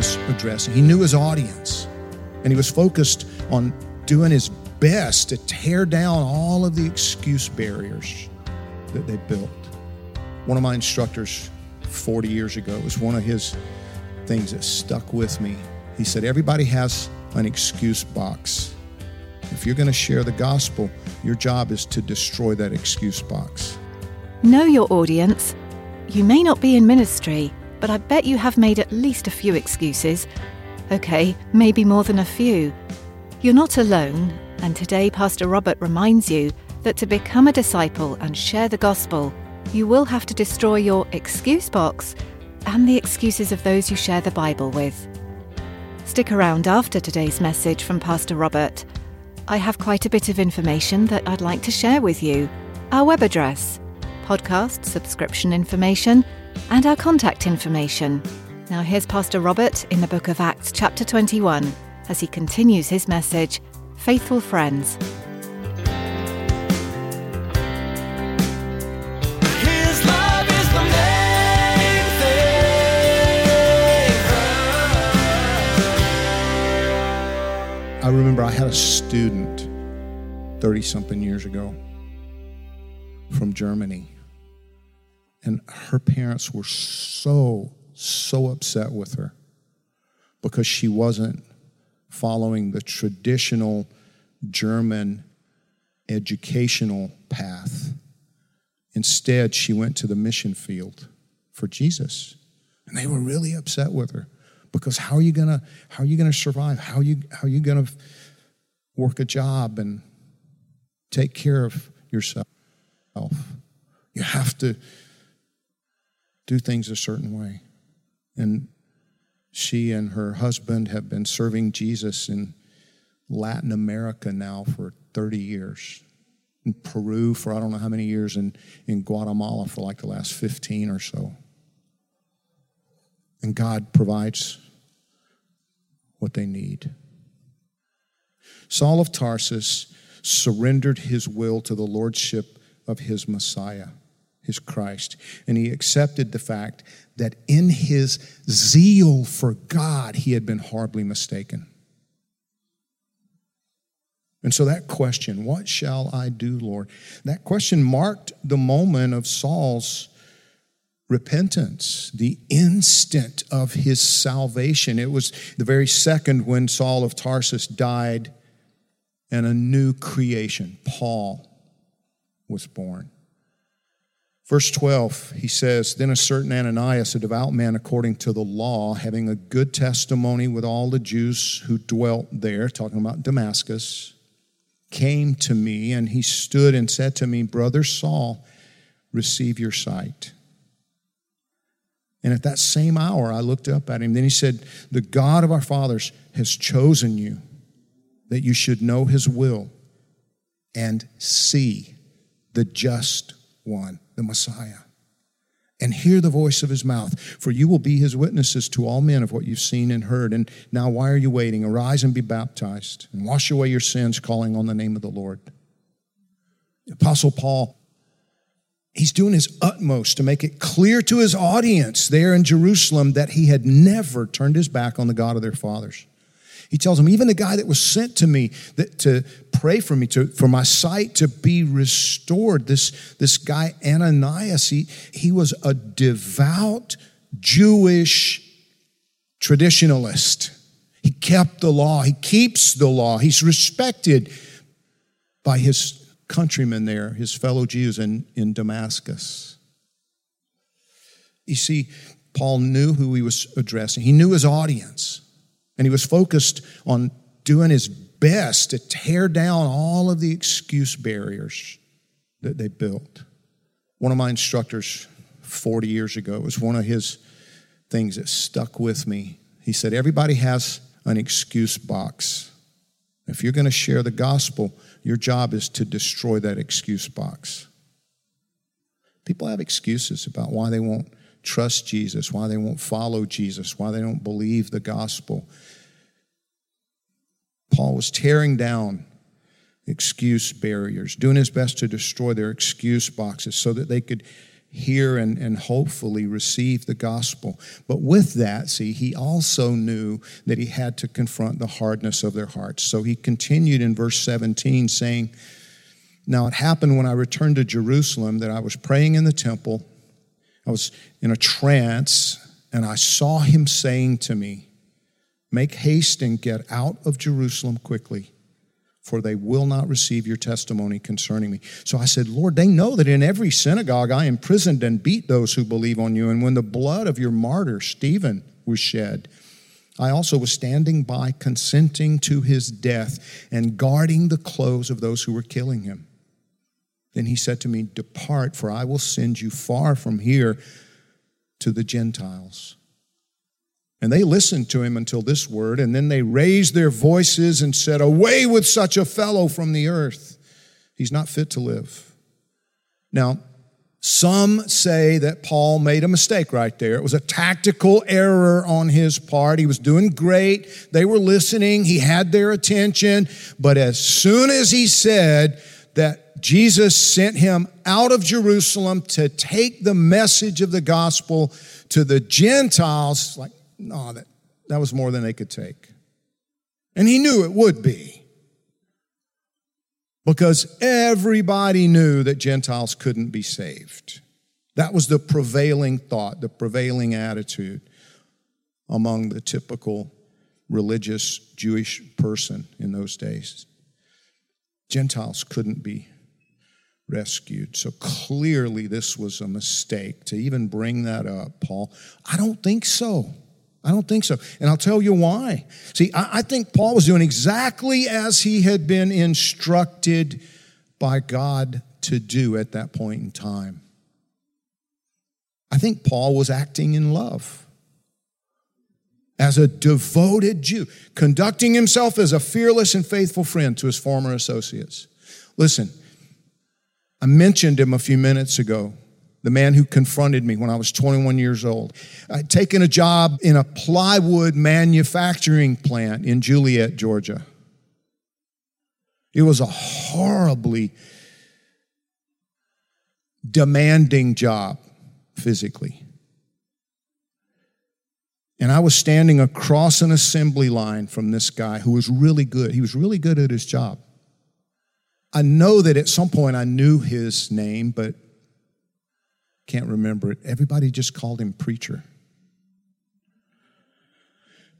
Was addressing. He knew his audience, and he was focused on doing his best to tear down all of the excuse barriers that they built. One of my instructors 40 years ago was one of his things that stuck with me. He said, Everybody has an excuse box. If you're going to share the gospel, your job is to destroy that excuse box. Know your audience. You may not be in ministry, but I bet you have made at least a few excuses. Okay, maybe more than a few. You're not alone, and today Pastor Robert reminds you that to become a disciple and share the gospel, you will have to destroy your excuse box and the excuses of those you share the Bible with. Stick around after today's message from Pastor Robert. I have quite a bit of information that I'd like to share with you. Our web address, podcast subscription information, and our contact information. Now, here's Pastor Robert in the book of Acts, chapter 21, as he continues his message Faithful Friends. His love is the main thing. I remember I had a student 30 something years ago from Germany. And her parents were so, so upset with her because she wasn't following the traditional German educational path. Instead, she went to the mission field for Jesus. And they were really upset with her because how are you gonna how are you gonna survive? How are you how are you gonna work a job and take care of yourself? You have to do things a certain way. And she and her husband have been serving Jesus in Latin America now for 30 years. In Peru for I don't know how many years, and in Guatemala for like the last 15 or so. And God provides what they need. Saul of Tarsus surrendered his will to the lordship of his Messiah, his Christ, and he accepted the fact that in his zeal for God, he had been horribly mistaken. And so that question, what shall I do, Lord? That question marked the moment of Saul's repentance, the instant of his salvation. It was the very second when Saul of Tarsus died and a new creation, Paul, was born. Verse 12, he says, Then a certain Ananias, a devout man according to the law, having a good testimony with all the Jews who dwelt there, talking about Damascus, came to me, and he stood and said to me, Brother Saul, receive your sight. And at that same hour, I looked up at him. Then he said, The God of our fathers has chosen you that you should know his will and see the just one, the Messiah, and hear the voice of his mouth. For you will be his witnesses to all men of what you've seen and heard. And now, why are you waiting? Arise and be baptized, and wash away your sins, calling on the name of the Lord. Apostle Paul he's doing his utmost to make it clear to his audience there in Jerusalem that he had never turned his back on the God of their fathers. He tells them, even the guy that was sent to me that, to pray for me, to, for my sight to be restored, this, this guy Ananias, he, he was a devout Jewish traditionalist. He kept the law, he keeps the law, he's respected by his countrymen there, his fellow Jews in, in Damascus. You see, Paul knew who he was addressing, he knew his audience, and he was focused on doing his best to tear down all of the excuse barriers that they built. One of my instructors 40 years ago, was one of his things that stuck with me. He said, Everybody has an excuse box. If you're going to share the gospel, your job is to destroy that excuse box. People have excuses about why they won't trust Jesus, why they won't follow Jesus, why they don't believe the gospel. Paul was tearing down excuse barriers, doing his best to destroy their excuse boxes so that they could hear and, and hopefully receive the gospel. But with that, see, he also knew that he had to confront the hardness of their hearts. So he continued in verse 17 saying, Now it happened when I returned to Jerusalem that I was praying in the temple. I was in a trance, and I saw him saying to me, Make haste and get out of Jerusalem quickly for they will not receive your testimony concerning me. So I said, Lord, they know that in every synagogue I imprisoned and beat those who believe on you. And when the blood of your martyr, Stephen, was shed, I also was standing by, consenting to his death and guarding the clothes of those who were killing him. Then he said to me, Depart, for I will send you far from here to the Gentiles. And they listened to him until this word, and then they raised their voices and said, Away with such a fellow from the earth. He's not fit to live. Now, some say that Paul made a mistake right there. It was a tactical error on his part. He was doing great. They were listening. He had their attention. But as soon as he said that Jesus sent him out of Jerusalem to take the message of the gospel to the Gentiles, like, no, that, that was more than they could take. And he knew it would be. Because everybody knew that Gentiles couldn't be saved. That was the prevailing thought, the prevailing attitude among the typical religious Jewish person in those days. Gentiles couldn't be rescued. So clearly, this was a mistake to even bring that up, Paul. I don't think so. I don't think so. And I'll tell you why. See, I, think Paul was doing exactly as he had been instructed by God to do at that point in time. I think Paul was acting in love as a devoted Jew, conducting himself as a fearless and faithful friend to his former associates. Listen, I mentioned him a few minutes ago the man who confronted me when I was 21 years old. Uh, I'd taken a job in a plywood manufacturing plant in Juliette, Georgia. It was a horribly demanding job physically. And I was standing across an assembly line from this guy who was really good. He was really good at his job. I know that at some point I knew his name, but can't remember it. Everybody just called him preacher.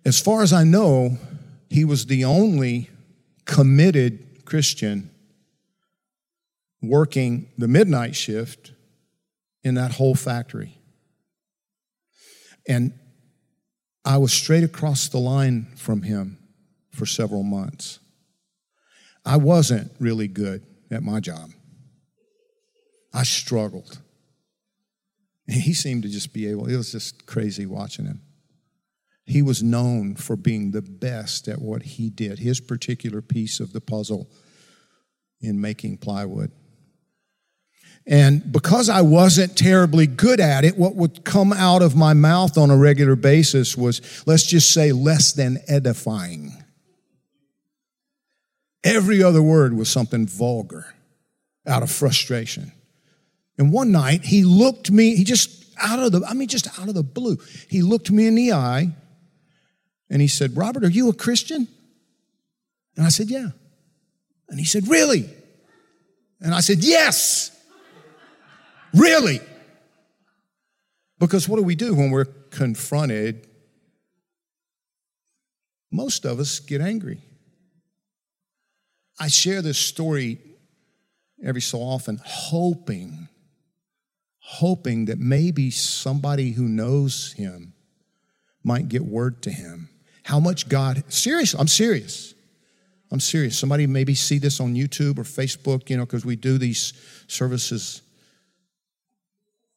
As far as I know, he was the only committed Christian working the midnight shift in that whole factory. And I was straight across the line from him for several months. I wasn't really good at my job. I struggled. And He seemed to just be able, it was just crazy watching him. He was known for being the best at what he did, his particular piece of the puzzle in making plywood. And because I wasn't terribly good at it, what would come out of my mouth on a regular basis was, let's just say, less than edifying. Every other word was something vulgar out of frustration. And one night he looked me, he just out of the, I mean, just out of the blue, he looked me in the eye and he said, Robert, are you a Christian? And I said, Yeah. And he said, Really? And I said, Yes. Really? Because what do we do when we're confronted? Most of us get angry. I share this story every so often, hoping hoping that maybe somebody who knows him might get word to him. How much God, serious, I'm serious. I'm serious. Somebody maybe see this on YouTube or Facebook, you know, because we do these services.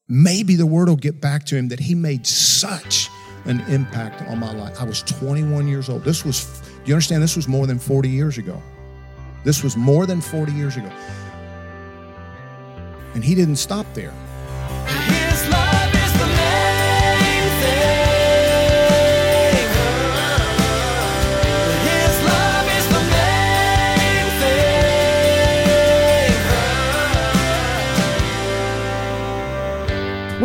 Maybe the word will get back to him that he made such an impact on my life. I was 21 years old. This was, do you understand? This was more than 40 years ago. This was more than 40 years ago. And he didn't stop there.